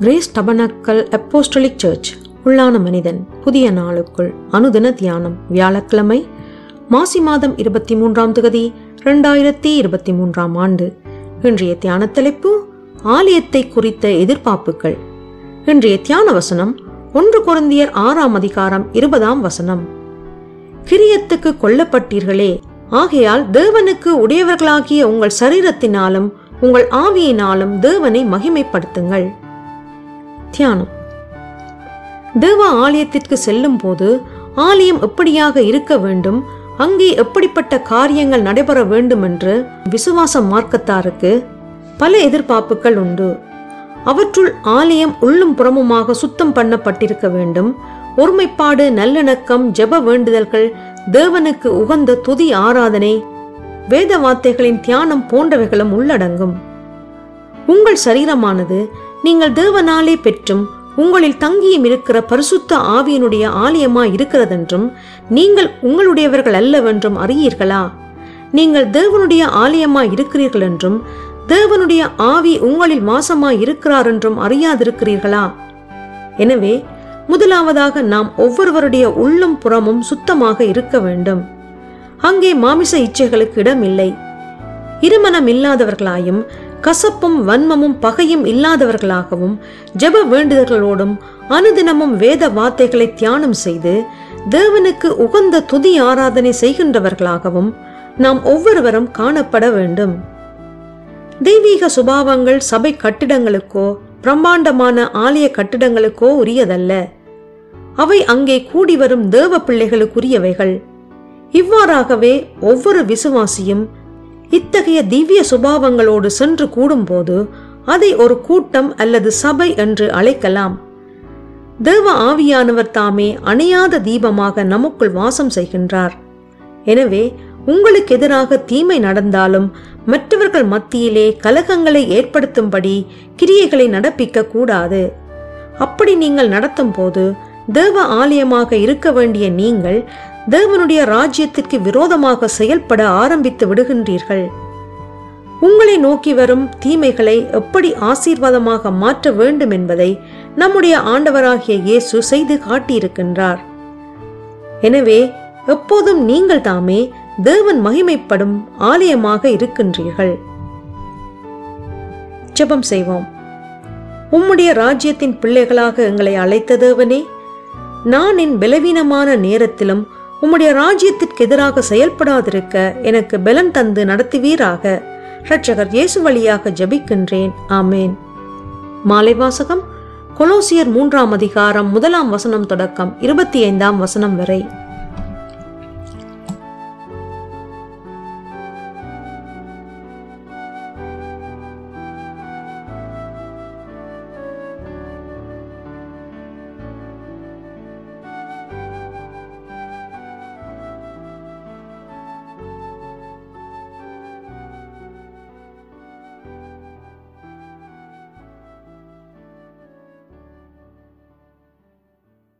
Grace tabernacle apostolic search உள்ளான மனிதன் புதிய நாளுக்குள் அனுதின தியானம் வியாழக்கிழமை மாசி மாதம் இருபத்தி மூன்றாம் தொகுதி இரண்டாயிரத்தி இருபத்தி மூன்றாம் ஆண்டு. இன்றைய தியான தலைப்பு ஆலயத்தை குறித்த எதிர்பார்ப்புகள். இன்றைய தியான வசனம் ஒன்று குருந்தியர் ஆறாம் அதிகாரம் இருபதாம் வசனம். கிரியத்துக்கு கொல்லப்பட்டீர்களே ஆகையால் தேவனுக்கு உடையவர்களாகிய உங்கள் சரீரத்தினாலும் உங்கள் ஆவியினாலும் தேவனை மகிமைப்படுத்துங்கள். தியானம். தேவ ஆலயத்திற்கு செல்லும் போது ஆலயம் எப்படியாக இருக்க வேண்டும் அங்கே எப்படிப்பட்ட காரியங்கள் நடைபெற வேண்டும் என்று விசுவாச மார்க்கத்தாருக்கு பல எதிர்பார்ப்புகள் உண்டு. அவற்றுள் ஆலயம் உள்ளும் புறமுமாக சுத்தம் பண்ணப்பட்டிருக்க வேண்டும். ஒருமைப்பாடு நல்லிணக்கம் ஜெப வேண்டுதல்கள் தேவனுக்கு உகந்த துதி ஆராதனை வேத வார்த்தைகளின் தியானம் போன்றவைகளும் உள்ளடங்கும். உங்கள் சரீரமானது நீங்கள் தேவனாலே பெற்றும் உங்களில் தங்கியும் இருக்கிற பரிசுத்த ஆவியினுடைய ஆலயமா இருக்கிறதென்றும் நீங்கள் உங்களுடையவர்கள் அல்லவென்றும் அறியீர்களா? நீங்கள் தேவனுடைய ஆலயமா இருக்கிறீர்கள் என்றும் தேவனுடைய ஆவி உங்களில் மாசமா இருக்கிறார் என்றும் அறியாதிருக்கிறீர்களா? எனவே முதலாவதாக நாம் ஒவ்வொருவருடைய உள்ளும் புறமும் சுத்தமாக இருக்க வேண்டும். அங்கே மாமிச இச்சைகளுக்கு இடமில்லை. இருமனம் இல்லாதவர்களாயும் கசப்பும் வன்மமும் பகையும் இல்லாதவர்களாகவும் ஜெப வேண்டுதல்களோடும் அனுதினமும் வேத வார்த்தைகளை தியானம் செய்து தேவனுக்கு உகந்த துதி ஆராதனை செய்கின்றவர்களாகவும் நாம் ஒவ்வொருவரும் காணப்பட வேண்டும். தெய்வீக சுபாவங்கள் சபை கட்டிடங்களுக்கோ பிரம்மாண்டமான ஆலய கட்டிடங்களுக்கோ உரியதல்ல. அவை அங்கே கூடி வரும் தேவ பிள்ளைகளுக்குரியவைகள். இவ்வாறாகவே ஒவ்வொரு விசுவாசியும் இத்தகைய திவ்ய சுபாவங்களோடு சென்று கூடும்போது அதை ஒரு கூட்டம் அல்லது சபை என்று அழைக்கலாம். தேவ ஆவியானவர் தாமே அணையாத தீபமாக நமக்குள் வாசம் செய்கின்றார். எனவே உங்களுக்கு எதிராக தீமை நடந்தாலும் மற்றவர்கள் மத்தியிலே கலகங்களை ஏற்படுத்தும்படி கிரியைகளை நடப்பிக்க கூடாது. அப்படி நீங்கள் நடத்தும் போது தேவ ஆலயமாக இருக்க வேண்டிய நீங்கள் தேவனுடைய ராஜ்யத்திற்கு விரோதமாக செயல்பட ஆரம்பித்து விடுகின்றீர்கள். உங்களை நோக்கி வரும் தீமைகளை எப்படி ஆசீர்வாதமாக மாற்ற வேண்டும் என்பதை நம்முடைய ஆண்டவராகிய இயேசு செய்து காட்டியிருக்கின்றார். எனவே எப்போதும் நீங்கள் தாமே தேவன் மகிமைப்படும் ஆலயமாக இருக்கின்றீர்கள். ஜெபம் செய்வோம். உம்முடைய ராஜ்யத்தின் பிள்ளைகளாக எங்களை அழைத்த தேவனே நான் என் பலவீனமான நேரத்திலும் உம்முடைய ராஜ்யத்திற்கு எதிராக செயல்படாதிருக்க எனக்கு பலன் தந்து நடத்துவீராக. இரட்சகர் இயேசு வழியாக ஜபிக்கின்றேன். ஆமேன். மாலை வாசகம். கொலோசியர் மூன்றாம் அதிகாரம் முதலாம் வசனம் தொடக்கம். இருபத்தி ஐந்தாம் வசனம் வரை.